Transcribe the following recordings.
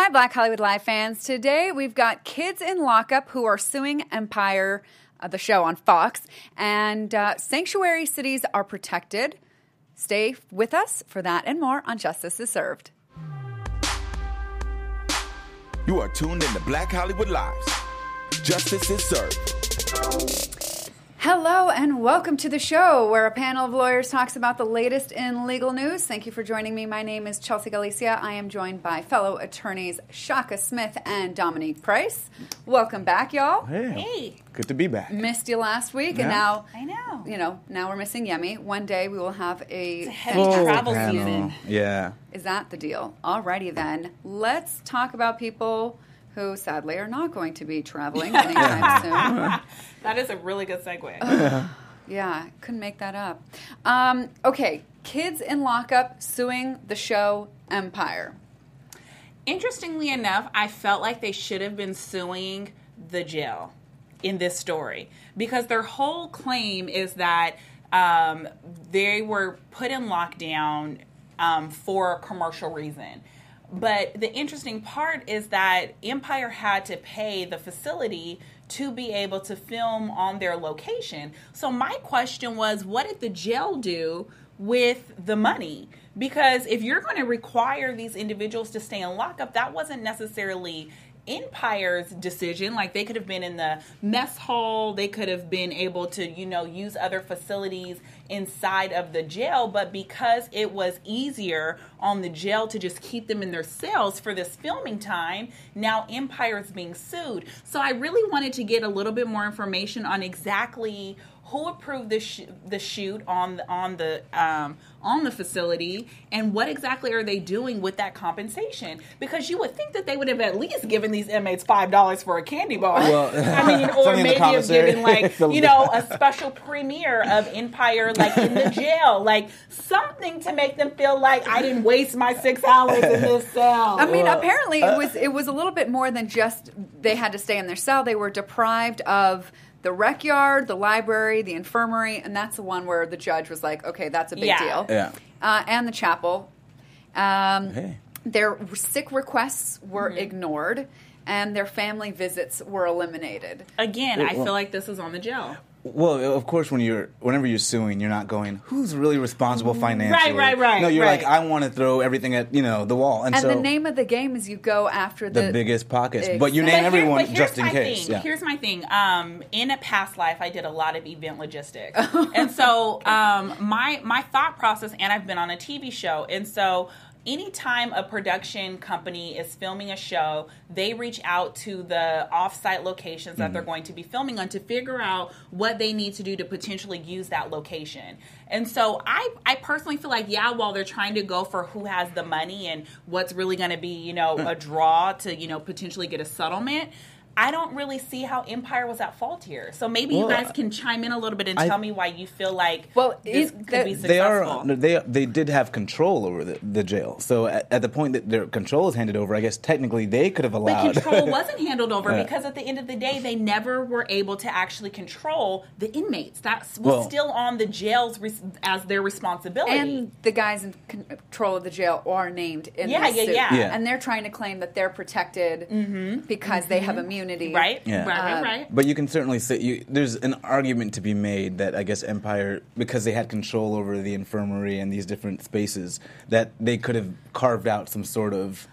Hi, Black Hollywood Live fans. Today we've got kids in lockup who are suing Empire, uh, the show on Fox, and uh, sanctuary cities are protected. Stay with us for that and more on Justice is Served. You are tuned in to Black Hollywood Lives. Justice is served. Hello and welcome to the show where a panel of lawyers talks about the latest in legal news. Thank you for joining me. My name is Chelsea Galicia. I am joined by fellow attorneys Shaka Smith and Dominique Price. Welcome back, y'all. Hey, Hey. good to be back. Missed you last week, and now I know. you know now we're missing Yemi. One day we will have a. It's a heavy Full travel panel. season. Yeah. Is that the deal? Alrighty then. Let's talk about people who sadly are not going to be traveling anytime soon. That is a really good segue. Yeah, couldn't make that up. Um, okay, kids in lockup suing the show Empire. Interestingly enough, I felt like they should have been suing the jail in this story because their whole claim is that um, they were put in lockdown um, for a commercial reason. But the interesting part is that Empire had to pay the facility to be able to film on their location. So my question was, what did the jail do with the money? Because if you're going to require these individuals to stay in lockup, that wasn't necessarily Empire's decision. Like they could have been in the mess hall, they could have been able to, you know, use other facilities inside of the jail. But because it was easier on the jail to just keep them in their cells for this filming time, now Empire is being sued. So I really wanted to get a little bit more information on exactly who approved the sh- the shoot on the on the um, on the facility and what exactly are they doing with that compensation? Because you would think that they would have at least given these inmates five dollars for a candy bar. Well, i mean or something in the maybe have given like you know a special premiere of empire like in the jail. Like something to make them feel like i didn't waste my six hours in this cell. I mean, Well, apparently it uh, was it was a little bit more than just they had to stay in their cell. They were deprived of the rec yard, the library, the infirmary, and that's the one where the judge was like, "Okay, that's a big Yeah. deal." Yeah. Uh, and the chapel. Um, Hey. Their sick requests were Mm-hmm. ignored, and their family visits were eliminated. again i feel like this is on the jail Well, of course, when you're whenever you're suing, you're not going, "Who's really responsible financially?" right, right, right. No, you're right. like, "I want to throw everything at you know the wall," and, And so the name of the game is you go after the, the biggest pockets. Exactly. But you But name here- everyone but just in case. Thing. Yeah. Here's my thing. Um, in a past life, I did a lot of event logistics, and so um, my my thought process, and I've been on a TV show, and so. Anytime a production company is filming a show, they reach out to the off-site locations that they're mm-hmm. going to be filming on to figure out what they need to do to potentially use that location. And so I, I personally feel like, yeah, while they're trying to go for who has the money and what's really going to be, you know, a draw to, you know, potentially get a settlement, I don't really see how Empire was at fault here. So maybe you guys can chime in a little bit and I- tell me why you feel like Well, this it- could the- be they are they they did have control over the, the jail. So at, at the point that their control is handed over, I guess technically they could have But allowed. control wasn't handled over Yeah. because at the end of the day, they never were able to actually control the inmates. That was Well- still on the jail's res- as their responsibility. and the guys in control of the jail are named in Yeah, this yeah, suit. yeah. Yeah. and they're trying to claim that they're protected mm-hmm. because they have immunity, right, Yeah. right, right, Uh, right. But you can certainly say you, there's an argument to be made that I guess Empire, because they had control over the infirmary and these different spaces, that they could have carved out some sort of,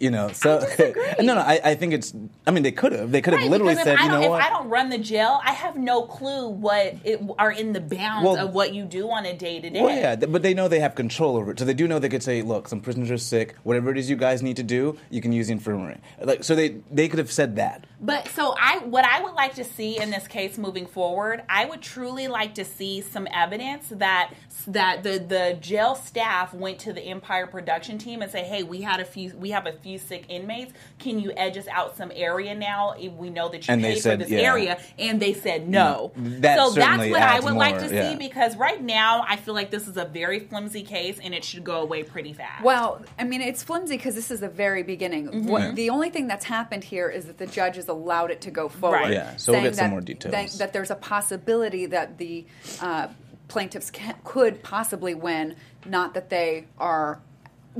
you know. So no, no, I, I think it's. I mean, they could have. They could have Right, literally said, you don't, know if what? I don't run the jail, I have no clue what it, are in the bounds Well- of what you do on a day to day. Well, yeah, but they know they have control over it, so they do know they could say, "Look, some prisoners are sick. Whatever it is you guys need to do, you can use the infirmary." Like, so they they could have said that. But so I what I would like to see in this case moving forward, I would truly like to see some evidence that that the the jail staff went to the Empire production team and say, "Hey, we had a few we have a few sick inmates. Can you edge us out some area now? If We know that you And they paid said, for this yeah. area." And they said no. That so that's what I adds would like to yeah. see because right now I feel like this is a very flimsy case and it should go away pretty fast. Well, I mean, it's flimsy because this is the very beginning. Mm-hmm. What, the only thing that's happened here is that the judge has allowed it to go forward. Right. Yeah, so we'll saying get some that- more details. That, that there's a possibility that the uh, plaintiffs can, could possibly win, not that they are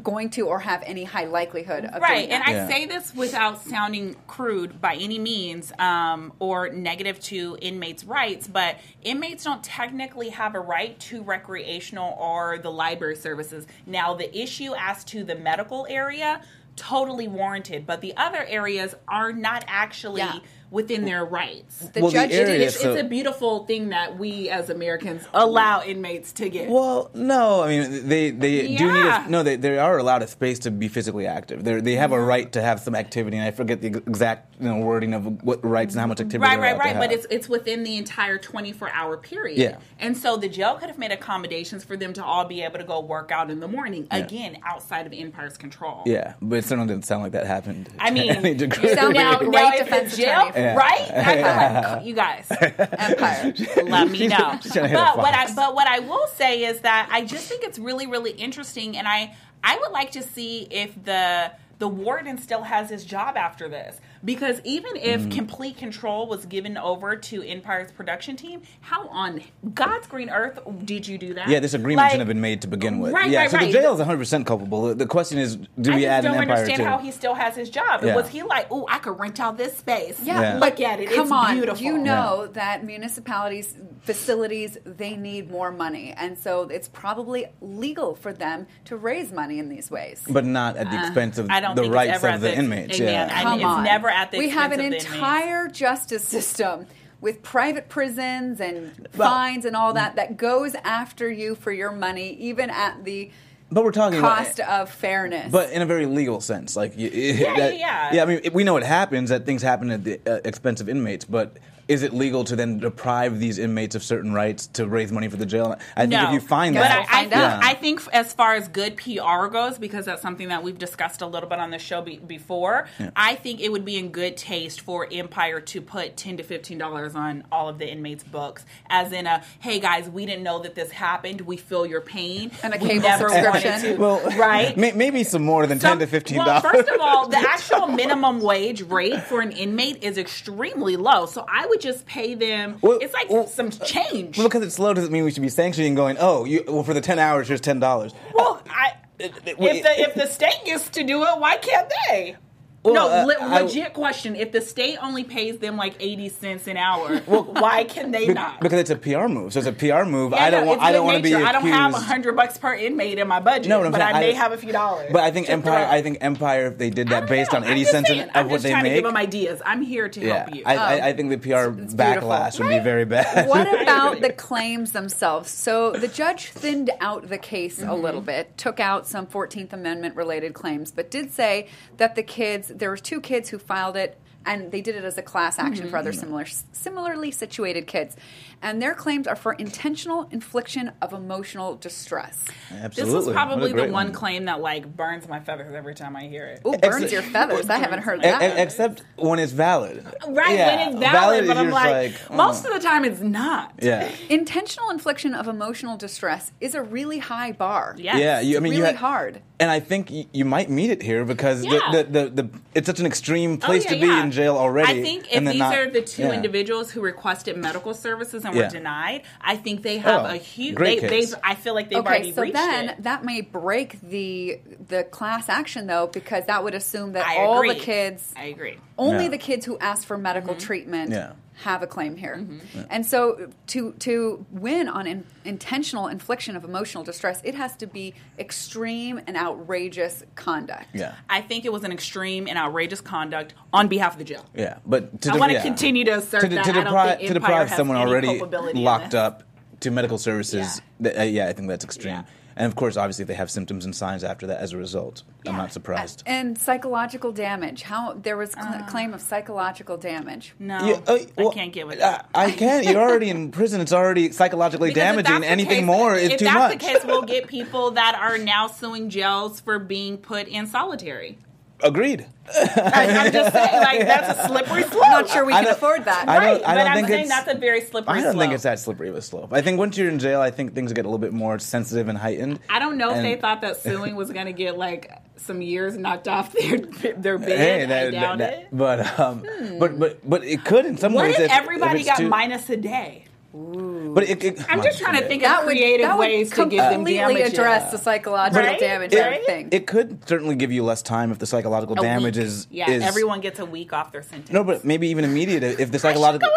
going to or have any high likelihood of right and i Yeah. say this without sounding crude by any means um, or negative to inmates rights but inmates don't technically have a right to recreational or the library services now the issue as to the medical area totally warranted but the other areas are not actually Yeah. Within their rights the Well, the judge area- it's, so- it's a beautiful thing that we as Americans allow inmates to get. Well, no, I mean they they do need a, no they, they are allowed a space to be physically active. They they have a right to have some activity, and I forget the exact you know, wording of what rights and how much activity. Right, they're right, to right. But have. it's it's within the entire 24 hour period. Yeah. And so the jail could have made accommodations for them to all be able to go work out in the morning. Again, outside of the Empire's control. yeah, but it certainly didn't sound like that happened. I mean, to any degree. You sound like now, a great now if defense the jail, attorney. Yeah. right? I'm like, you guys, Empire. let me know. She's trying to hit a But what I but what I will say is that I just think it's really really interesting, and I I would like to see if the the warden still has his job after this. Because even if Mm. complete control was given over to Empire's production team, how on God's green earth did you do that? Yeah, this agreement Like, shouldn't have been made to begin with. Right, yeah, right, so right. the jail is 100 percent culpable. The- The question is, do I we just add an don't empire understand too? how he still has his job. Yeah. Was he like, oh, I could rent out this space? Yeah, Yeah. Look at it. Come it's on, beautiful. you know that municipalities facilities they need more money, and so it's probably legal for them to raise money in these ways. but not at the expense of Uh, I don't the rights of the the- inmates. Amen. Yeah. I- Come it's on. At the We have an of the inmates. entire justice system with private prisons and fines and all that that goes after you for your money, even at the but we're talking cost about. of fairness. But in a very legal sense, like yeah, yeah, yeah. yeah. I mean, we know it happens that things happen at the uh, expense of inmates, but is it legal to then deprive these inmates of certain rights to raise money for the jail? I think no. if you find but that, I, I, Find think, out. I think as far as good PR goes, because that's something that we've discussed a little bit on the show be, before. I think it would be in good taste for Empire to put ten to fifteen dollars on all of the inmates' books, as in a, "Hey guys, we didn't know that this happened. We feel your pain, And a we cable never subscription. to." well, right? may, maybe some more than Some- ten to fifteen well, first of all, the actual minimum wage rate for an inmate is extremely low. So I would just pay them. Well, it's like well, some uh, change. well, because it's slow doesn't mean we should be sanctioning. Going, oh, you, well, for the ten hours, here's ten dollars. Well, uh, I, if the if the state gets to do it, why can't they? Well, no, uh, le- I- legit question. If the state only pays them like eighty cents an hour, why can they Be- not? because it's a PR move. So it's a PR move. Yeah, I don't no, want. I don't want to be nature. I don't have a hundred bucks per inmate in my budget, No, what I'm but saying, I may I- have a few dollars. But I think Empire. throw. I think Empire. If they did that based know. on I'm eighty cents saying, of I'm what they trying to give make. them ideas. I'm here to yeah, help you. I, I, I think the PR it's backlash would be very bad. What about the claims themselves? So the judge thinned out the case a Mm-hmm. little bit, took out some 14th Amendment related claims, but did say that the kids, there were two kids who filed it and they did it as a class action for Mm-hmm. other similar similarly situated kids. And their claims are for intentional infliction of emotional distress. Absolutely. This was What a probably the great one claim that like burns my feathers every time I hear it. Ooh, burns your feathers. I haven't heard that. e- except when it's valid. Right Yeah, when it's valid, but I'm just like, oh. most of the time it's not. Yeah. Intentional infliction of emotional distress is a really high bar. Yes. Yeah, you, I mean, really you ha- hard. and I think y- you might meet it here because Yeah. the, the, the, the it's such an extreme oh, place Oh, yeah, to be yeah. in jail already. I think if and then these not- are the two yeah. individuals who requested medical services and Yeah. were denied, I think they oh, have Oh, a huge. great They, they've. I feel like they've Okay, already so reached then it. that may break the the class action though, because that would assume that I all agree. the kids, I agree. only Yeah. the kids who asked for medical mm-hmm. treatment, Yeah. Have a claim here. Mm-hmm. And so to to win on in, intentional infliction of emotional distress, it has to be extreme and outrageous conduct. Yeah. I think it was an extreme and outrageous conduct on behalf of the jail. Yeah, but to I de- want to yeah. continue to assert to, de- that. to I don't deprive think to deprive someone already locked up to medical services. Yeah. th- uh, yeah, I think that's extreme. Yeah. And of course, obviously, if they have symptoms and signs after that as a result, I'm not surprised. And psychological damage. How there was cl- claim of psychological damage. No, Yeah, uh, well, I can't get with I, that. I can't. You're already in prison. It's already psychologically Because damaging. Anything case- more is too much. if too that's much. the case, we'll get people that are now suing jails for being put in solitary. Agreed. I, I'm just saying, like that's a slippery slope. I'm not sure we I can afford that. I don't- right, I but don't I'm saying that's a very slippery slope. I don't slope. think it's that slippery of a slope. I think once you're in jail, I think things get a little bit more sensitive and heightened. I don't know if they thought that suing was going to get like some years knocked off their their bid. Hey, I doubt that- it. but um, but but but it could in some What ways. if if- everybody if got too- minus a day? But it, it, I'm just trying to think That of would, creative that would ways to give them completely damages. address the psychological Right? damage Right? and. It could certainly give you less time if the psychological A damage week. is yeah. is everyone gets a week off their sentence. no, but maybe even immediate if the I should, psychological.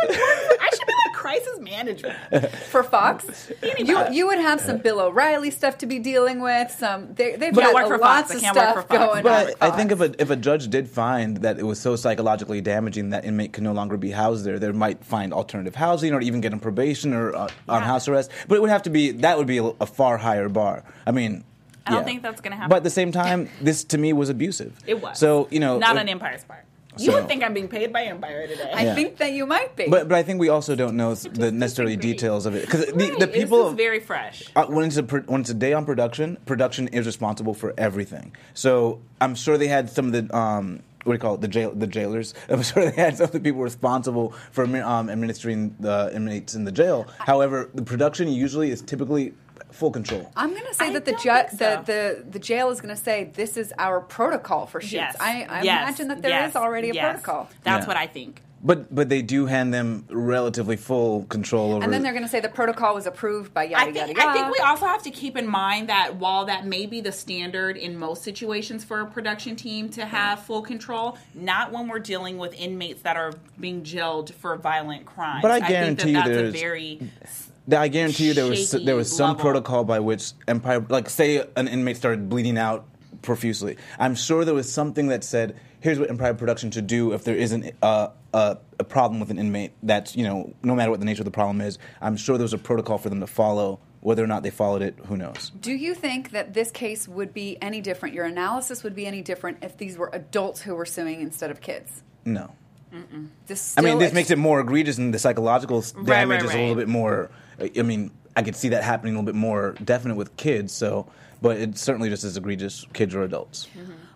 Crisis management. for Fox. you you would have some Bill O'Reilly stuff to be dealing with. Some they, they've But got work for lots Fox. Of can't work stuff for Fox. going on. But at I, I think if a if a judge did find that it was so psychologically damaging that inmate could no longer be housed there, they might find alternative housing or even get him probation or uh, on house arrest. But it would have to be that would be a, a far higher bar. I mean. I don't yeah. think that's gonna happen. But at the same time, this to me was abusive. It was. So you know, not uh, on Empire's part. You so- would think I'm being paid by Empire today. I Yeah. think that you might be. But but I think we also don't know the necessarily details of it because the, Right, the this people is very fresh. uh, when it's a when it's a day on production, production is responsible for everything. So I'm sure they had some of the um, what do you call it the jail the jailers. I'm sure they had some of the people responsible for um, administering the inmates in the jail. However, the production usually is typically full control. I'm going to say I that the, ju- so. the the the jail is going to say this is our protocol for shoots. Yes. I, I Yes. imagine that there is Yes. already a Yes. protocol. That's Yeah. what I think. But but they do hand them relatively full control over. And then they're going to say the protocol was approved by yada I think, yada yada. I think we also have to keep in mind that while that may be the standard in most situations for a production team to have full control, not when we're dealing with inmates that are being jailed for violent crimes. But I think guarantee that you that's a very I guarantee you there was shaky there was some level. protocol by which Empire, like say an inmate started bleeding out profusely. I'm sure there was something that said, "Here's what Empire Production should do if there isn't uh, a, a problem with an inmate." That's you know, no matter what the nature of the problem is, I'm sure there was a protocol for them to follow. Whether or not they followed it, who knows? Do you think that this case would be any different? Your analysis would be any different if these were adults who were suing instead of kids? No. This I mean, this ex- makes it more egregious, and the psychological Right, damage right, is a little bit more. I mean, I could see that happening a little bit more definite with kids. So, but it's certainly just as egregious, kids or adults.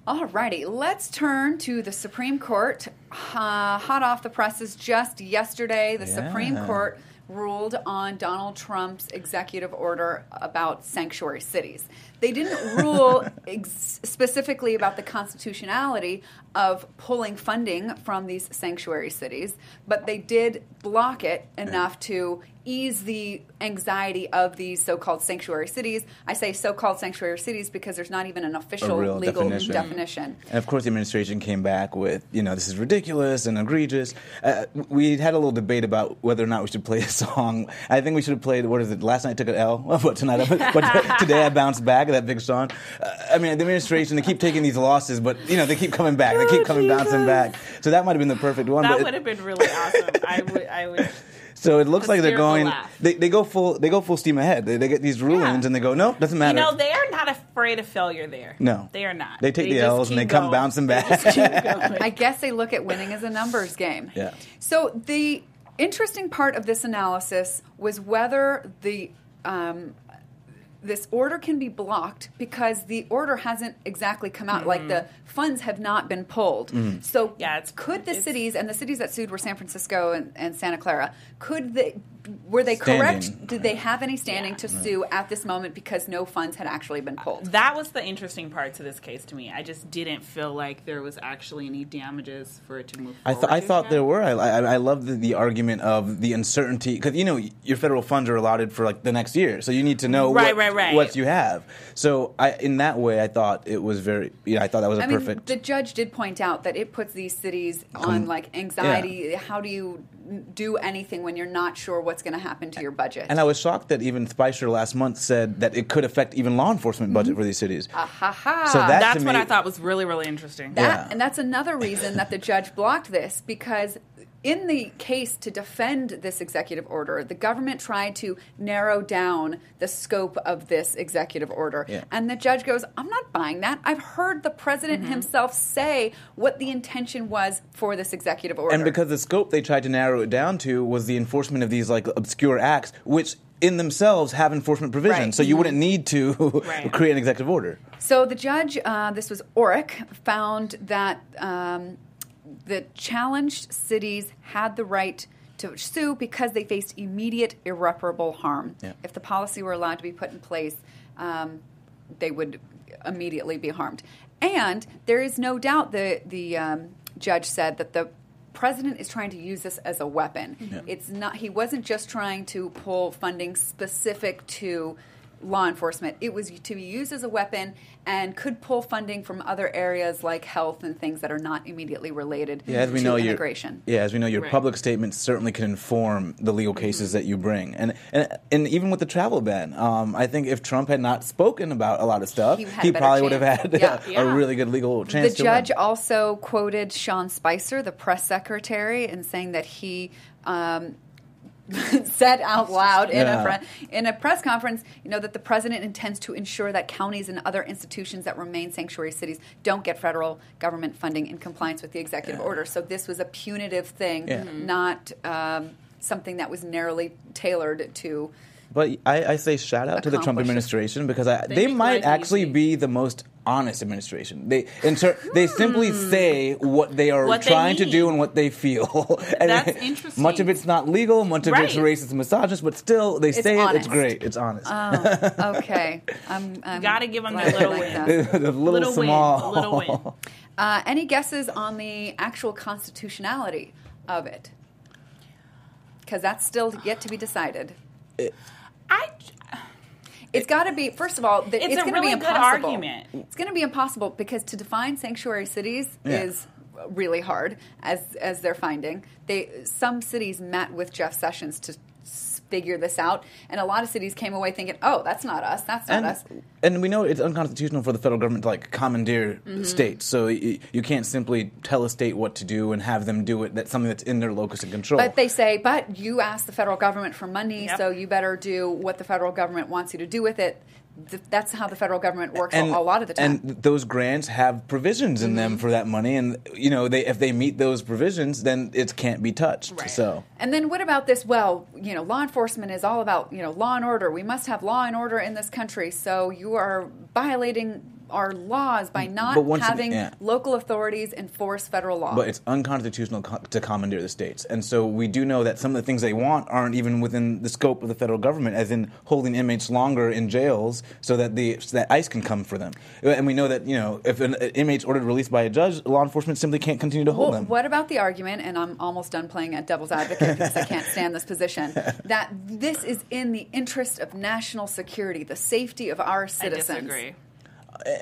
All righty, let's turn to the Supreme Court. Uh, hot off the presses, just yesterday, the Supreme Court ruled on Donald Trump's executive order about sanctuary cities. They didn't rule ex- specifically about the constitutionality of pulling funding from these sanctuary cities, but they did block it enough to ease the anxiety of these so-called sanctuary cities. I say so-called sanctuary cities because there's not even an official legal definition. definition. And of course, the administration came back with, you know, this is ridiculous and egregious. Uh, we had a little debate about whether or not we should play a song. I think we should have played, what is it, last night I took an L, but tonight, I, but today I bounced back, that big song. Uh, I mean, the administration, they keep taking these losses, but, you know, they keep coming back. They keep coming bouncing back. So that might have been the perfect one. that it- would have been really awesome. I would. I would. So it looks like they're going, they, they go full, they go full steam ahead. They, they get these rulings and they go, no, doesn't matter. You know, they are not afraid of failure. There. no, they are not. They take the L's and they keep come bouncing back. just keep going. I guess they look at winning as a numbers game. Yeah. So the interesting part of this analysis was whether the um, this order can be blocked because the order hasn't exactly come out. Like the mm-hmm. funds have not been pulled. Mm. So Yeah, it's- could the it's- cities and the cities that sued were San Francisco and, and Santa Clara? Could they were they Standing. correct? Did they have any standing Yeah. to sue at this moment because no funds had actually been pulled? That was the interesting part to this case to me. I just didn't feel like there was actually any damages for it to move I, forward. th- I thought again. there were. I, I, I love the, the argument of the uncertainty because you know your federal funds are allotted for like the next year, so you need to know Right, what, right, right. what you have. So I, in that way, I thought it was very. Yeah, I thought that was a I mean, perfect. the judge did point out that it puts these cities on like anxiety. How do you do anything when you're not sure what's going to happen to your budget? and I was shocked that even Spicer last month said that it could affect even law enforcement budget mm-hmm. for these cities. Ah, ha ha. So that- That's to what I thought was really, really interesting. That, Yeah. And that's another reason that the judge blocked this because in the case to defend this executive order, the government tried to narrow down the scope of this executive order. Yeah. And the judge goes, I'm not buying that. I've heard the president Mm-hmm. himself say what the intention was for this executive order. And because the scope they tried to narrow it down to was the enforcement of these like obscure acts, which in themselves have enforcement provisions. Right. So you wouldn't need to Right. create an executive order. So the judge, uh, this was Orrick, found that um, the challenged cities had the right to sue because they faced immediate irreparable harm. Yeah. If the policy were allowed to be put in place, um, they would immediately be harmed. And there is no doubt the the um, judge said that the president is trying to use this as a weapon. It's not. He wasn't just trying to pull funding specific to law enforcement. It was to be used as a weapon and could pull funding from other areas like health and things that are not immediately related Yeah, as we to know, your yeah, as we know, your Right. public statements certainly can inform the legal cases that you bring, and and and even with the travel ban, um, I think if Trump had not spoken about a lot of stuff, He he, had a better probably would have had Yeah. a Yeah. really good legal The chance. to the judge win. also quoted Sean Spicer, the press secretary, in saying that he um, said out loud in, Yeah. a pre- in a press conference, you know, that the president intends to ensure that counties and other institutions that remain sanctuary cities don't get federal government funding in compliance with the executive order. So this was a punitive thing, Yeah. not um, something that was narrowly tailored to. But I, I say shout out to the Trump administration because I, They they, might actually easy. be the most honest administration. They in ter- they simply say what they are Hmm. What they trying to do mean. and what they feel. and That's it- interesting. Much of it's not legal, much of it's Right. racist and misogynist, but still they say it. honest. It's great. It's honest. Oh, okay. I'm, I'm Gotta give 'em glad their you little like win. that. the little, Little win, little win. Uh, any guesses on the actual constitutionality of it? Because that's still yet to be decided. I It's got to be. First of all, th- It's it's, going to really be impossible. argument. It's going to be impossible because to define sanctuary cities Yeah. is really hard, as as they're finding. They some cities met with Jeff Sessions to figure this out, and a lot of cities came away thinking, "Oh, that's not us. That's not and, us." and we know it's unconstitutional for the federal government to like commandeer Mm-hmm. states. So you, you can't simply tell a state what to do and have them do it. That's something that's in their locus of control. But they say, but you asked the federal government for money, Yep. so you better do what the federal government wants you to do with it. Th- That's how the federal government works a- a lot of the time. Mm-hmm. And those grants have provisions in them for that money, and you know they if they meet those provisions, then it can't be touched. Right. So And then what about this? Well, you know, law enforcement is all about, you know, law and order. We must have law and order in this country. So you are violating our laws by not having again- yeah. local authorities enforce federal law. But it's unconstitutional co- to commandeer the states. And so we do know that some of the things they want aren't even within the scope of the federal government, as in holding inmates longer in jails so that the so that ICE can come for them. Uh, and we know that, you know, if an uh, inmate's ordered released by a judge, law enforcement simply can't continue to hold Well, them. what about the argument, and I'm almost done playing at devil's advocate because I can't stand this position, that this is in the interest of national security, the safety of our I citizens. disagree.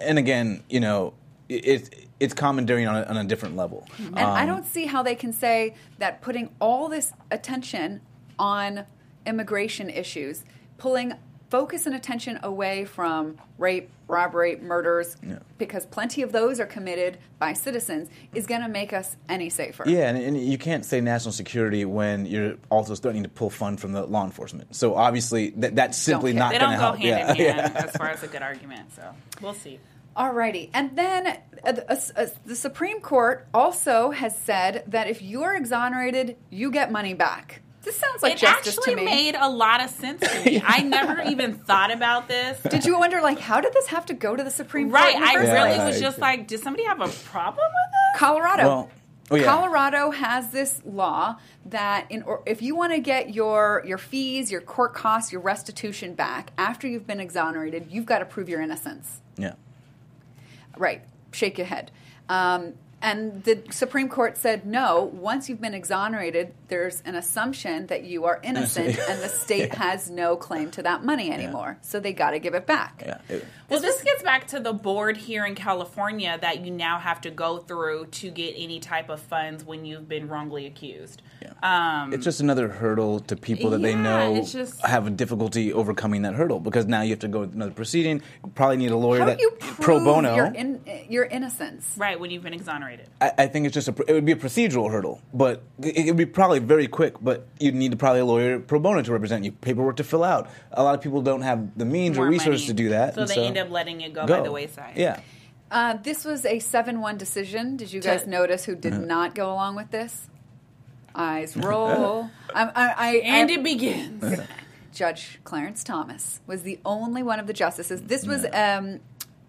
And again, you know, it, it's it's commandeering on a, on a different level. Mm-hmm. And I um, don't see how they can say that putting all this attention on immigration issues, pulling focus and attention away from rape, robbery, murders, because plenty of those are committed by citizens, is going to make us any safer. Yeah, and, and you can't say national security when you're also threatening to pull fund from the law enforcement. So obviously, that, that's simply care. not They going don't to go help. hand yeah, in hand yeah. as far as a good argument. So we'll see. Alrighty, and then uh, uh, uh, the Supreme Court also has said that if you are exonerated, you get money back. This sounds like it justice actually to me. It actually made a lot of sense to me. I never even thought about this. Did you wonder, like, how did this have to go to the Supreme Right. Court? in the I first really place? was just like, did somebody have a problem with this? Colorado. Well, oh, yeah. Colorado has this law that in or if you want to get your your fees, your court costs, your restitution back after you've been exonerated, you've got to prove your innocence. yeah. Right. Shake your head. Um, and the Supreme Court said no. Once you've been exonerated, there's an assumption that you are innocent, Innocent. and the state has no claim to that money anymore. So they got to give it back. Yeah. It- Well, this gets back to the board here in California that you now have to go through to get any type of funds when you've been wrongly accused. Yeah. Um, it's just another hurdle to people that they know it's just- have a difficulty overcoming that hurdle because now you have to go to another proceeding. You probably need a lawyer How that you prove pro bono. your, in, your innocence? right when you've been exonerated. I, I think it's just a it would be a procedural hurdle, but it it would be probably very quick. But you'd need probably a lawyer pro bono to represent you, paperwork to fill out. A lot of people don't have the means More or resources money. to do that, So and they end up letting it go, by the wayside. Yeah, Uh, this was a 7 1 decision. Did you guys To- notice who did not go along with this? Eyes roll. I, I, I, And I- it begins. Judge Clarence Thomas was the only one of the justices. This was um,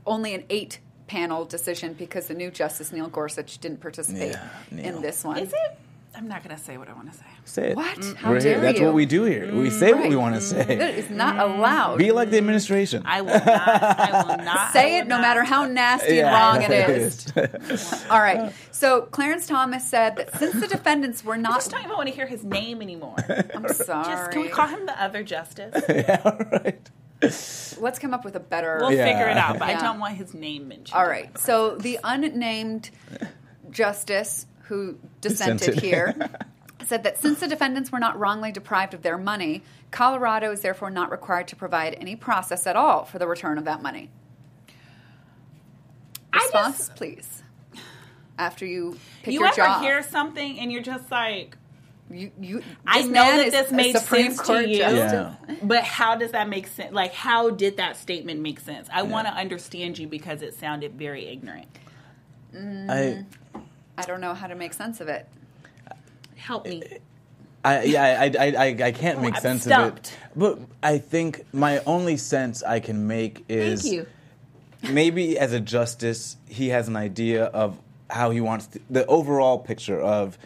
only an eight panel decision because the new Justice Neil Gorsuch didn't participate Yeah, in this one. Is it? I'm not gonna say what I want to say. Say it. What? How We're here. dare That's what we do here. We mm-hmm. say what we want to say. Mm-hmm. That is not mm-hmm. allowed. Be like the administration. I will not. I will not. Say will it no matter how nasty Yeah, and wrong it it is. All right. So Clarence Thomas said that since the defendants were I not. just don't even want to hear his name anymore. I'm sorry. Just can we call him the other justice? yeah, right. Let's come up with a better. We'll Yeah. figure it out, but Yeah. I don't want his name mentioned. All right. So the unnamed justice who dissented Dissented. here said that since the defendants were not wrongly deprived of their money, Colorado is therefore not required to provide any process at all for the return of that money. I Response, just- please. After you pick You your ever job, hear something and you're just like, you, you, I know that this a made Supreme sense to you. Yeah. but how does that make sense? Like, how did that statement make sense? I want to understand you because it sounded very ignorant. Mm-hmm. I, I don't know how to make sense of it. Help me. I, yeah, I, I, I, I can't oh, make I'm sense stumped. of it. But I think my only sense I can make is Thank you. maybe as a justice, he has an idea of how he wants to, the overall picture of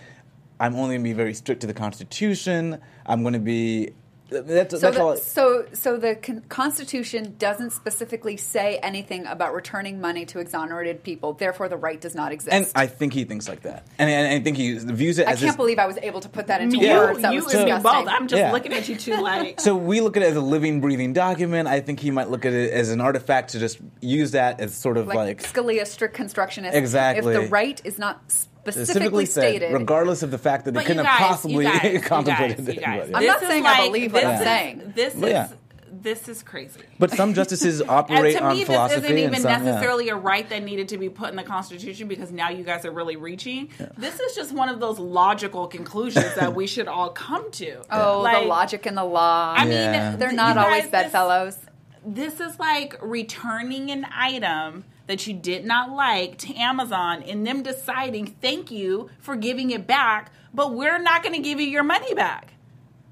I'm only going to be very strict to the Constitution. I'm going to be. That's, So, that's all. the, so, so the con- Constitution doesn't specifically say anything about returning money to exonerated people. Therefore, the right does not exist. and I think he thinks like that, and, and I think he views it I as can't this- believe I was able to put that into You, words. That you was and me disgusting. both. I'm just Yeah. looking at you two like. So we look at it as a living, breathing document. I think he might look at it as an artifact to just use that as sort of like, like, Scalia, strict constructionist. Exactly. If the right is not specifically, specifically said, stated, regardless of the fact that they But couldn't you have possibly you guys, you contemplated guys, you it. guys. But, I'm yeah. not saying is I believe what this I'm is- saying. This is yeah. this is crazy. But some justices operate And operate to on me, this isn't even and some, yeah. necessarily a right that needed to be put in the Constitution because now you guys are really reaching. This is just one of those logical conclusions that we should all come to. oh, Like, the logic and the law. I mean, They're not always guys, bedfellows. This, this is like returning an item that you did not like to Amazon and them deciding, thank you for giving it back, but we're not going to give you your money back.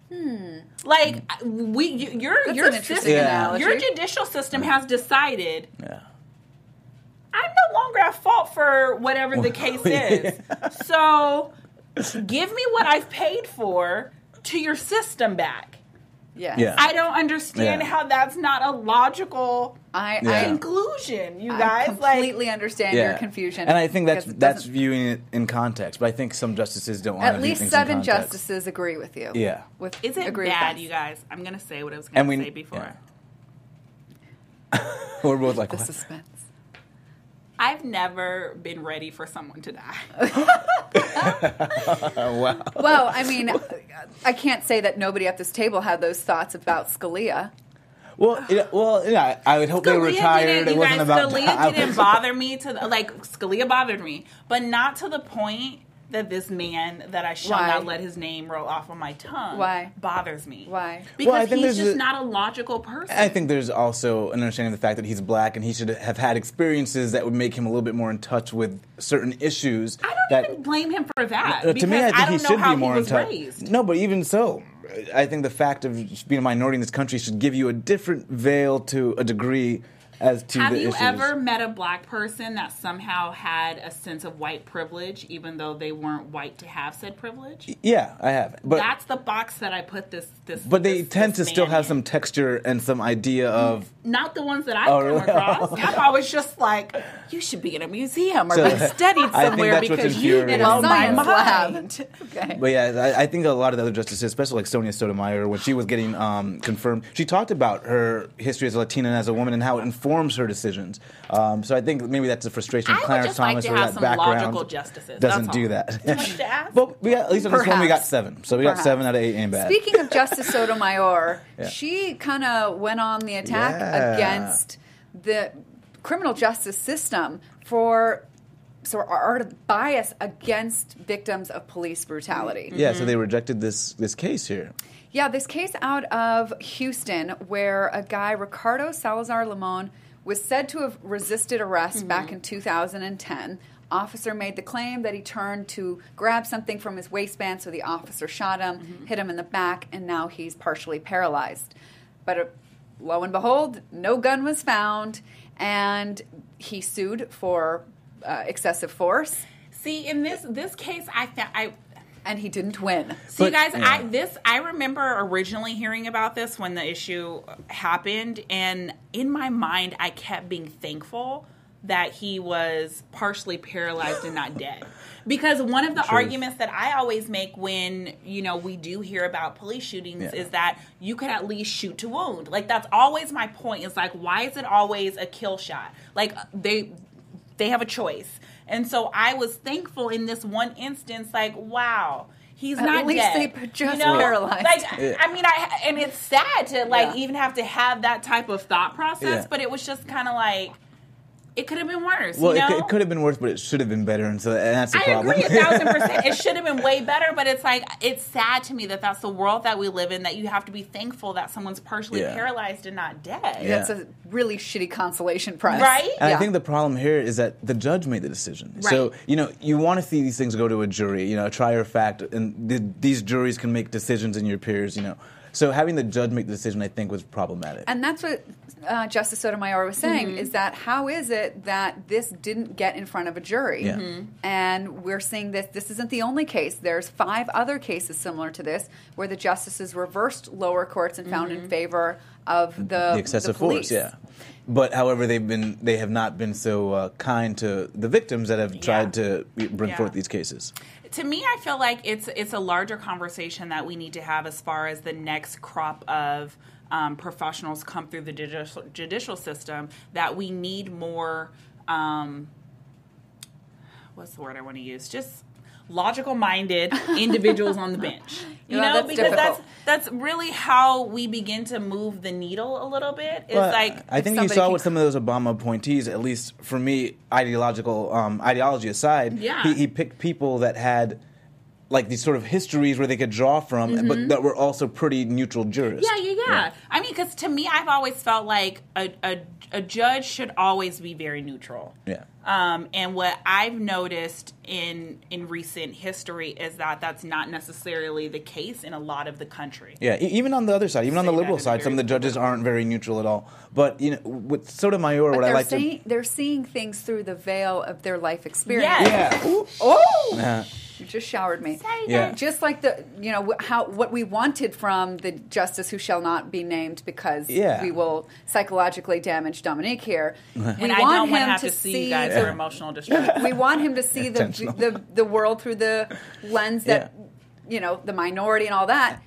Hmm. Like we, you- your That's your system, Yeah. your judicial system has decided Yeah. I'm no longer at fault for whatever the case is. So give me what I've paid for to your system back. Yes. Yeah. I don't understand Yeah. how that's not a logical I, Yeah. Conclusion, you I guys. completely like, understand Yeah. your confusion. And I think that's that's viewing it in context. But I think some justices don't want at to least seven in context. justices agree with you. Yeah. With is it agree with bad, us. you guys? I'm gonna say what I was gonna we- say before. yeah. We're both like, The what? suspense. I've never been ready for someone to die. wow. Well, I mean, I can't say that nobody at this table had those thoughts about Scalia. Well, yeah, well, yeah. I would hope they Scalia retired. didn't, It wasn't guys, about. Scalia I didn't bother me to the, like Scalia bothered me, but not to the point that this man that I shall Why? not let his name roll off of my tongue Why? bothers me. Why? Because Well, I think he's just a- not a logical person. I think there's also an understanding of the fact that he's black and he should have had experiences that would make him a little bit more in touch with certain issues. I don't that, even blame him for that. Uh, to me, I think don't he should be more he in was touch. raised. No, but even so, I think the fact of being a minority in this country should give you a different veil to a degree as to Have the you issues. ever met a black person that somehow had a sense of white privilege, even though they weren't white to have said privilege? Yeah, I have. But That's the box that I put this. This, but they this- tend this to still have in. some texture and some idea of. Not the ones that I've Oh, come really? across. I'm always just like, you should be in a museum or So, be studied somewhere because you infuriating. blow a my science lab. mind. Okay. But yeah, I, I think a lot of the other justices, especially like Sonia Sotomayor, when she was getting um, confirmed, she talked about her history as a Latina and as a woman and how it informs her decisions. Um, so I think maybe that's a frustration of I Clarence just like Thomas to or that some background. logical justices. Doesn't do that. Too much to ask? but we got, at least on this one, we got seven. So we got Perhaps. seven out of eight ain't bad. Speaking of Justice Sotomayor, Yeah. she kind of went on the attack Yeah. against the criminal justice system for so our bias against victims of police brutality. yeah, so they rejected this this case here. Yeah, this case out of Houston where a guy, Ricardo Salazar Limon, was said to have resisted arrest back in 2010. Officer made the claim that he turned to grab something from his waistband, so the officer shot him, hit him in the back, and now he's partially paralyzed. But uh, lo and behold, no gun was found, and he sued for uh, excessive force. See, in this this case, I found I and he didn't win. See, But- guys, yeah. I this I remember originally hearing about this when the issue happened, and in my mind, I kept being thankful that he was partially paralyzed and not dead. Because one of the Truth. arguments that I always make when you know we do hear about police shootings Yeah. is that you could at least shoot to wound. Like that's always my point. Is like why is it always a kill shot? Like they they have a choice. And so I was thankful in this one instance, like, wow, he's not At not least dead. they just paralyzed. Like, I mean, I and it's sad to like Yeah. even have to have that type of thought process, Yeah. but it was just kind of like it could have been worse. Well, you it, know? could- it could have been worse, but it should have been better, and so and that's the I problem. agree a thousand percent. It should have been way better, but it's like it's sad to me that that's the world that we live in. That you have to be thankful that someone's partially Yeah. paralyzed and not dead. Yeah. That's a really shitty consolation prize. Right? And Yeah. I think the problem here is that the judge made the decision. So, you know, you want to see these things go to a jury, you know, a trier of fact, and th- these juries can make decisions in your peers, you know. So having the judge make the decision, I think, was problematic. And that's what uh, Justice Sotomayor was saying Mm-hmm. is that how is it that this didn't get in front of a jury? Yeah. Mm-hmm. And we're seeing this. This isn't the only case. There's five other cases similar to this where the justices reversed lower courts and found Mm-hmm. in favor of the, the excessive the force, yeah. But however, they've been they have not been so uh, kind to the victims that have tried to bring Yeah. forth these cases. To me i feel like it's it's a larger conversation that we need to have as far as the next crop of um, professionals come through the judicial, judicial system that we need more um, what's the word i want to use? Just logical minded individuals on the bench you Yeah, know that's because difficult. that's that's really how we begin to move the needle a little bit it's Well, like I think you saw can- with some of those Obama appointees, at least for me, ideological um, ideology aside, Yeah. he, he picked people that had like these sort of histories where they could draw from, but that were also pretty neutral jurists. Mm-hmm. Yeah, yeah, yeah. I mean, because to me, I've always felt like a, a, a judge should always be very neutral. Yeah. Um, and what I've noticed in in recent history is that that's not necessarily the case in a lot of the country. Yeah, e- even on the other side, even on the liberal side, some of the very judges aren't very neutral at all. But you know, with Sotomayor, But what I they're, like seeing, they're seeing things through the veil of their life experience. Yes. yeah, Ooh. Oh! Yeah. You just showered me. Yeah. Just like the, you know, how what we wanted from the justice who shall not be named because Yeah. we will psychologically damage Dominique here. we And I want don't him want to have to to see see you guys the- for emotional distress. we want him to see the, the the world through the lens that you know the minority and all that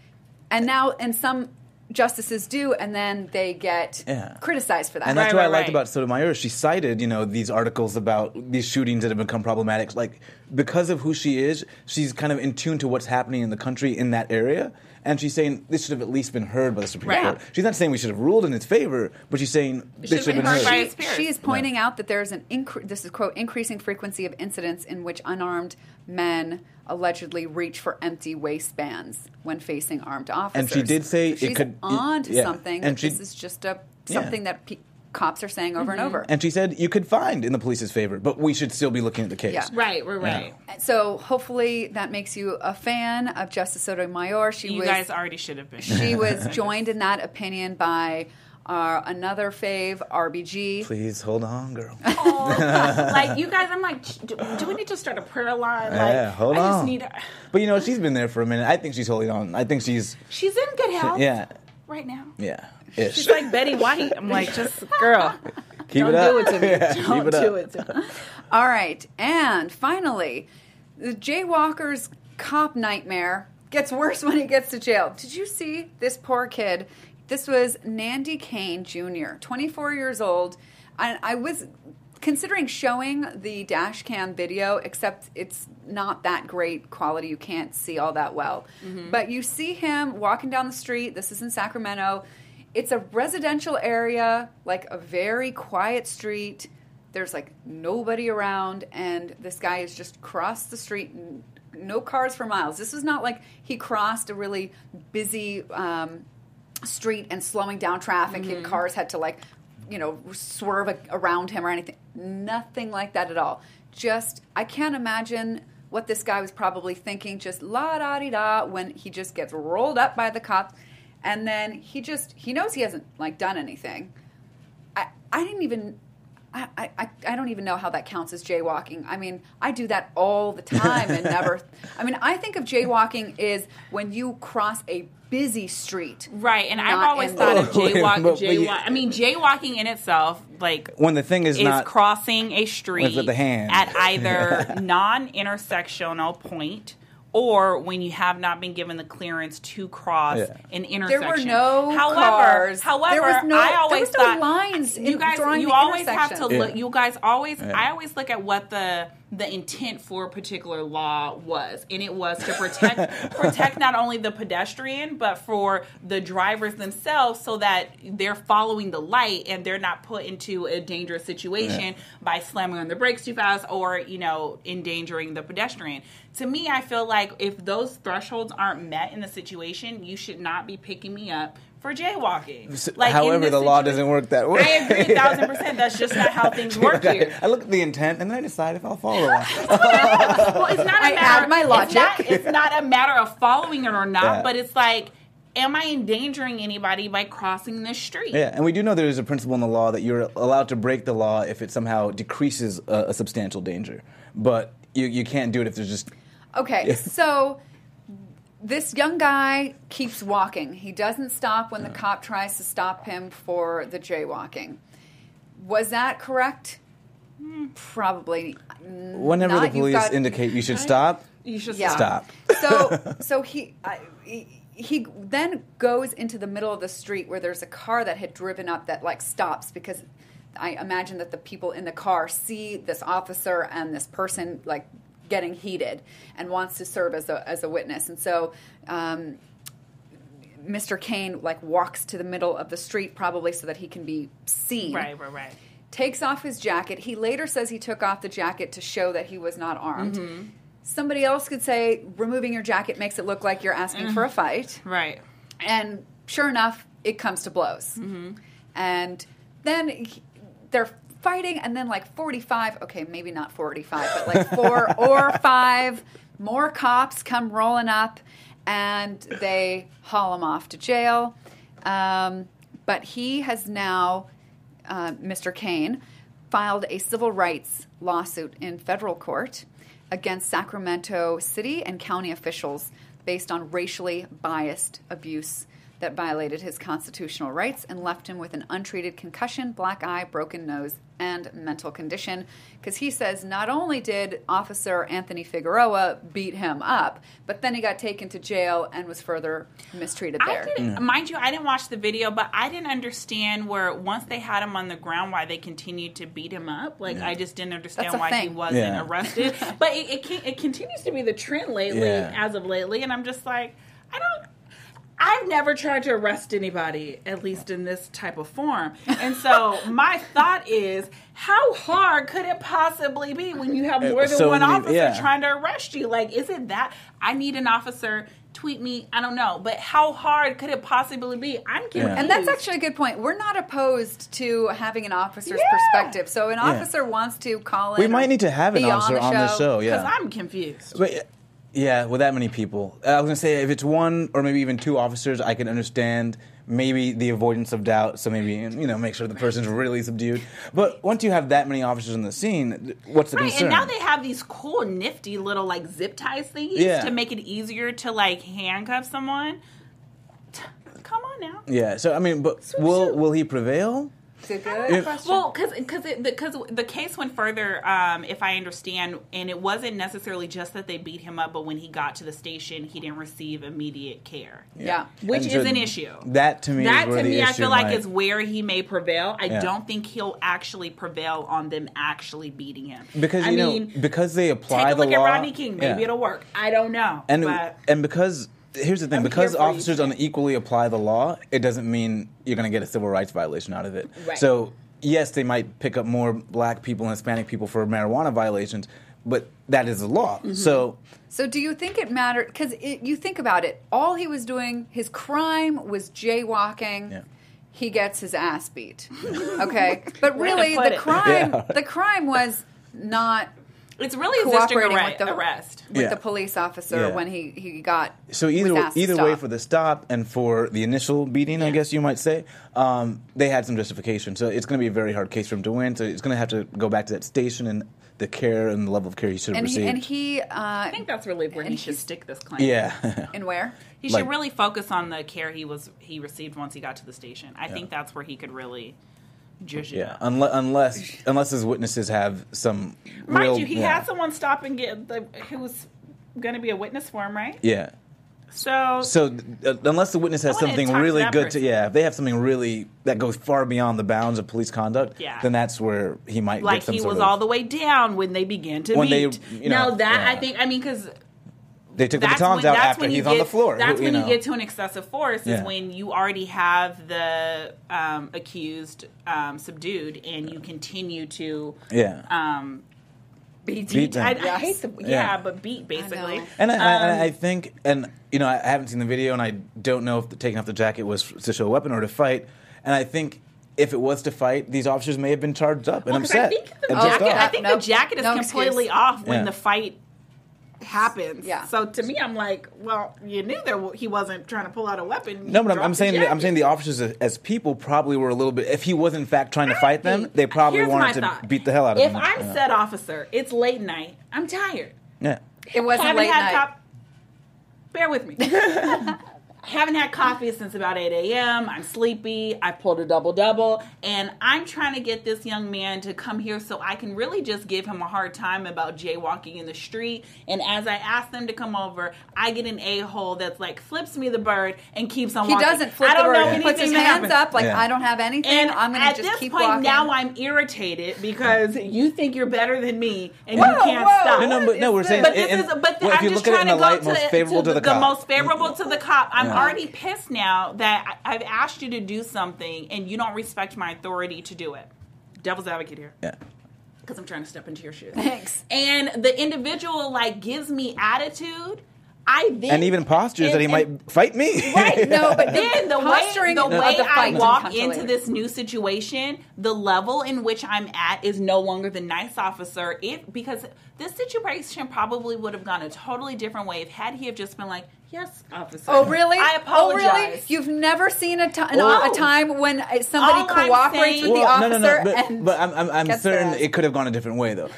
and now and some justices do and then they get Yeah. criticized for that And that's Right, what I liked right. about Sotomayor. She cited, you know, these articles about these shootings that have become problematic. Like because of who she is, she's kind of in tune to what's happening in the country in that area. And she's saying this should have at least been heard by the Supreme Right. Court. She's not saying we should have ruled in its favor, but she's saying this should should have been heard heard. by she, its peers. she is pointing out that there's an incre- this is quote increasing frequency of incidents in which unarmed men allegedly reach for empty waistbands when facing armed officers. And she did say So it she's could- on to yeah. something. And that she- this is just a Yeah. something that pe- cops are saying over and mm-hmm. over. And she said you could find in the police's favor, but we should still be looking at the case. Yeah. right, we're right, right. So hopefully that makes you a fan of Justice Sotomayor. She You was guys already should have been. she was joined in that opinion by uh, another fave, RBG. Please hold on, girl. like you guys, I'm like, do, do we need to start a prayer line? Like, Yeah, hold I just on. need. But you know, she's been there for a minute. I think she's holding on. I think she's She's in good health. yeah, right now. yeah. Ish. She's like Betty White. I'm like, just girl, Keep don't it up. do it to me. Yeah, Don't keep it do up. it to me. All right, and finally, the jaywalker's cop nightmare gets worse when he gets to jail. Did you see this poor kid? This was Nandi Cain Jr., 24 years old. And I was considering showing the dash cam video, except it's not that great quality. You can't see all that well. But you see him walking down the street. This is in Sacramento. It's a residential area, like a very quiet street. There's like nobody around, and this guy has just crossed the street. No cars for miles. This is not like he crossed a really busy um, street and slowing down traffic, and mm-hmm. cars had to like, you know, swerve a- around him or anything. Nothing like that at all. Just, I can't imagine what this guy was probably thinking. Just la da di da when he just gets rolled up by the cops, and then he just he knows he hasn't like done anything. I I didn't even. I, I, I don't even know how that counts as jaywalking. I mean, I do that all the time and never. I mean, I think of jaywalking is when you cross a busy street. Right, and I've always thought of Oh, wait, jaywalk. but- but jaywalk. I mean, jaywalking in itself, like when the thing is, is not crossing a street with the hand. at either non-intersectional point or when you have not been given the clearance to cross Yeah. an intersection. There were no however, cars. However, There was no- I there always was no thought lines you guys drawing you the always have to intersection. look. Yeah. You guys always. Yeah. I always look at what the the intent for a particular law was, and it was to protect protect not only the pedestrian but for the drivers themselves, so that they're following the light and they're not put into a dangerous situation by slamming on the brakes too fast or you know endangering the pedestrian. To me, I feel like if those thresholds aren't met in the situation, you should not be picking me up for jaywalking. Like, However, the law doesn't work that way. I agree, thousand percent. That's just not how things work here. I look at the intent and then I decide if I'll follow it. Well, it's not a I matter. add my It's logic. not, it's not a matter of following it or not, Yeah. but it's like, am I endangering anybody by crossing this street? Yeah, and we do know there is a principle in the law that you're allowed to break the law if it somehow decreases a, a substantial danger, but you, you can't do it if there's just Okay, so this young guy keeps walking. He doesn't stop when the cop tries to stop him for the jaywalking. Was that correct? Hmm, probably. whenever Not, the police got- indicate you should stop, You should Yeah. stop. so so he, I, he he then goes into the middle of the street where there's a car that had driven up that like stops because I imagine that the people in the car see this officer and this person like getting heated and wants to serve as a as a witness and so. Um, Mr. Cain like walks to the middle of the street probably so that he can be seen Right, right, right. takes off his jacket. He later says he took off the jacket to show that he was not armed. Mm-hmm. Somebody else could say removing your jacket makes it look like you're asking for a Mm-hmm. fight. Right. And sure enough, it comes to blows. Mm-hmm. And then he- they're fighting, and then like 45, okay, maybe not 45, but like four or five more cops come rolling up and they haul him off to jail. Um, but he has now, uh, Mr. Cain, filed a civil rights lawsuit in federal court against Sacramento city and county officials based on racially biased abuse that violated his constitutional rights and left him with an untreated concussion, black eye, broken nose, and mental condition. Because he says not only did Officer Anthony Figueroa beat him up, but then he got taken to jail and was further mistreated there. I didn't, mm. mind you, I didn't watch the video, but I didn't understand where once they had him on the ground, why they continued to beat him up. Like I just didn't understand That's a why he wasn't Yeah. arrested. but it, it, can, it continues to be the trend lately, Yeah. as of lately, and I'm just like, I don't. I've never tried to arrest anybody, at least in this type of form. And so my thought is, how hard could it possibly be when you have uh, more than so one many- officer yeah. trying to arrest you? Like, is it that I need an officer? Tweet me. I don't know, but how hard could it possibly be? I'm confused. And that's actually a good point. We're not opposed to having an officer's Yeah. perspective. So an officer wants to call in. We might need to have an officer on the show. because Yeah, I'm confused. But uh, yeah, with that many people, uh, I was gonna say if it's one or maybe even two officers, I can understand maybe the avoidance of doubt. So maybe you know make sure the person's really subdued. But once you have that many officers in the scene, what's the Right, concern? and now they have these cool, nifty little like zip ties thingies Yeah. to make it easier to like handcuff someone. Come on now. yeah. So I mean, but will will he prevail? It's a good If- question. Well, because because because the case went further, um, if I understand, and it wasn't necessarily just that they beat him up, but when he got to the station, he didn't receive immediate care. yeah. Which And is so an issue. That to me, That is where to the me, I feel like might- is where he may prevail. I Yeah. don't think he'll actually prevail on them actually beating him. because I you know mean, because they apply take a the look law. at Rodney King. Maybe yeah. it'll work. I don't know. and but and because here's the thing I'm because here for you, officers unequally apply the law it doesn't mean you're going to get a civil rights violation out of it Right. so yes they might pick up more black people and hispanic people for marijuana violations but that is the law Mm-hmm. so So do you think it mattered? Because you think about it, all he was doing, his crime was jaywalking. Yeah. He gets his ass beat. Okay, but really, the crime, Yeah. the crime was not It's really assisting cooperating arre- with the arrest. with Yeah. the police officer Yeah. when he he got So was either asked to either way stop. for the stop and for the initial beating, I guess you might say, um, they had some justification. So it's going to be a very hard case for him to win. So it's going to have to go back to that station and the care and the level of care he should have and he, received. and he uh, I think that's really where he should stick this claim. yeah. in where He Like- should really focus on the care he was he received once he got to the station. I think that's where he could really it. Yeah, unless unless unless his witnesses have some Mind real, you, he yeah. had someone stop and get the who was going to be a witness for him, right? Yeah. So, So uh, unless the witness has something talk to really good person. to yeah, if they have something really that goes far beyond the bounds of police conduct, Yeah. then that's where he might like get some he was of, all the way down when they began to When they, meet. you know, now that I think, I mean, because they took the that's batons when, out that's after when he's you on get, the floor. That's you when know. you get to an excessive force. Is Yeah. when you already have the um, accused um, subdued, and you continue to yeah. um, beat. Beat them. I, I hate the yeah, Yeah. but beat basically. know. And I, I, Um, I think, and you know, I haven't seen the video, and I don't know if the, taking off the jacket was to show a weapon or to fight. And I think if it was to fight, these officers may have been charged up and Well, 'cause upset. I think the jacket. I think Nope. the jacket is No completely excuse. off when Yeah. the fight happens. Yeah. So to me, I'm like, well, you knew there w- he wasn't trying to pull out a weapon. No, but I'm, I'm saying that- I'm saying the officers as, as people probably were a little bit. If he was in fact trying to fight them, they probably here's wanted to thought. beat the hell out of him. if them. I'm yeah. said officer, it's late night. I'm tired. yeah. it wasn't Haven't late night. cop- Bear with me. haven't had coffee since about 8 a.m. I'm sleepy. I pulled a double double. And I'm trying to get this young man to come here so I can really just give him a hard time about jaywalking in the street. And as I ask them to come over, I get an a hole that's like flips me the bird and keeps on he walking. doesn't flip I don't the know bird. He anything puts his hands happens. up like Yeah. I don't have anything. And I'm going to just keep point, walking. now I'm irritated because you think you're better than me and Whoa, you can't whoa. stop. No, no, but no, we're saying. But this and- is, but well, if I'm you just look at it trying in to the go light to, most favorable to, the, the most favorable to the cop. I'm Yeah. already pissed now that I- I've asked you to do something and you don't respect my authority to do it. Devil's advocate here Yeah. because I'm trying to step into your shoes. Thanks. And the individual like gives me attitude. I then And even postures and- that he and- might fight me. Right. No, but then the way the of way the I walk into this new situation, the level in which I'm at is no longer the nice officer. If because this situation probably would have gone a totally different way if had he have just been like, "Yes, officer." Oh really? I Oh really? apologize. You've never seen a, an- Oh. a time when uh, somebody All I'm cooperates saying- with the Well, officer no, no, no. But, and but I'm, I'm, I'm certain it could have gone a different way, though.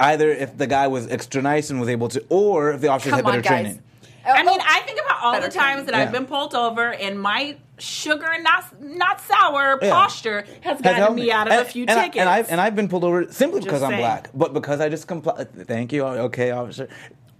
Either if the guy was extra nice and was able to, or if the officers Come had better on, guys. training. I mean, I think about all Better the times training. that I've Yeah. been pulled over and my sugar and not not sour Yeah. posture has Has gotten helped me out of and, a few and I- tickets. and I've and I've been pulled over simply because I'm saying. black, but because I just comply. Thank you, okay, officer.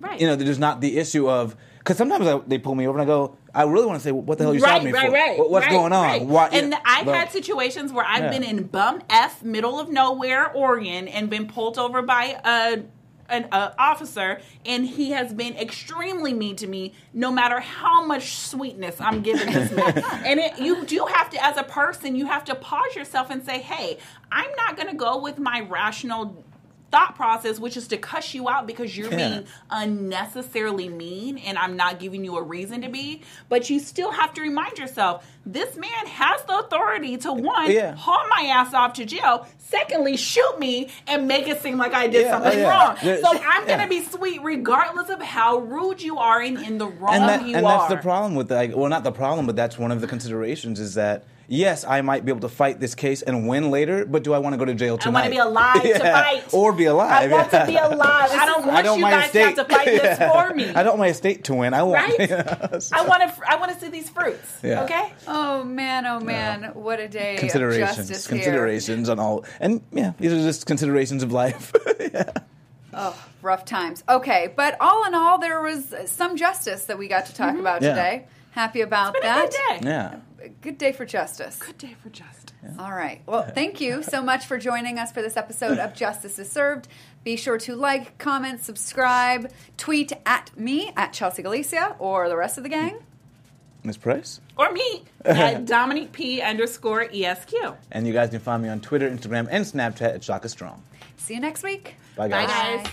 Right. You know, there's not the issue of because sometimes I, they pull me over and I go, I really want to say, what the hell are you right, me right, for? right. What's right, going on? right. Why- and I've had situations where I've Yeah. been in bum f middle of nowhere, Oregon, and been pulled over by a an a officer, and he has been extremely mean to me. No matter how much sweetness I'm giving this man, and it, you do have to, as a person, you have to pause yourself and say, "Hey, I'm not going to go with my rational." Thought process which is to cuss you out because you're Yeah. being unnecessarily mean and I'm not giving you a reason to be. But you still have to remind yourself this man has the authority to one, Yeah. haul my ass off to jail, secondly, shoot me and make it seem like I did Yeah, something oh, wrong. So I'm yeah. gonna be sweet regardless of how rude you are and in the wrong and, that, you and are. that's the problem with like well not the problem but that's one of the considerations is that yes i might be able to fight this case and win later but do i want to go to jail tonight? I tonight want to be alive to Yeah. fight. or be alive I want yeah. to be alive. I don't want I don't you guys estate. to have to fight this for me. i don't want my estate to win i want Right? I want to. I want to see these fruits. Yeah. Okay. Oh man, oh man, what a day of considerations here. considerations on all and yeah these are just considerations of life yeah. Oh, rough times. Okay, but all in all, there was some justice that we got to talk mm-hmm. about Yeah. today. Happy about Been a that. good day. yeah Good day for justice. Good day for justice. All right. Well, thank you so much for joining us for this episode of Justice is Served. Be sure to like, comment, subscribe, tweet at me at Chelsea Galicia or the rest of the gang. Miss Price Or me at Dominique P underscore ESQ. and you guys can find me on Twitter Instagram and Snapchat at Shaka Strong See you next week. bye guys. Bye, guys.